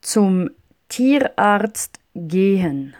zum Tierarzt gehen.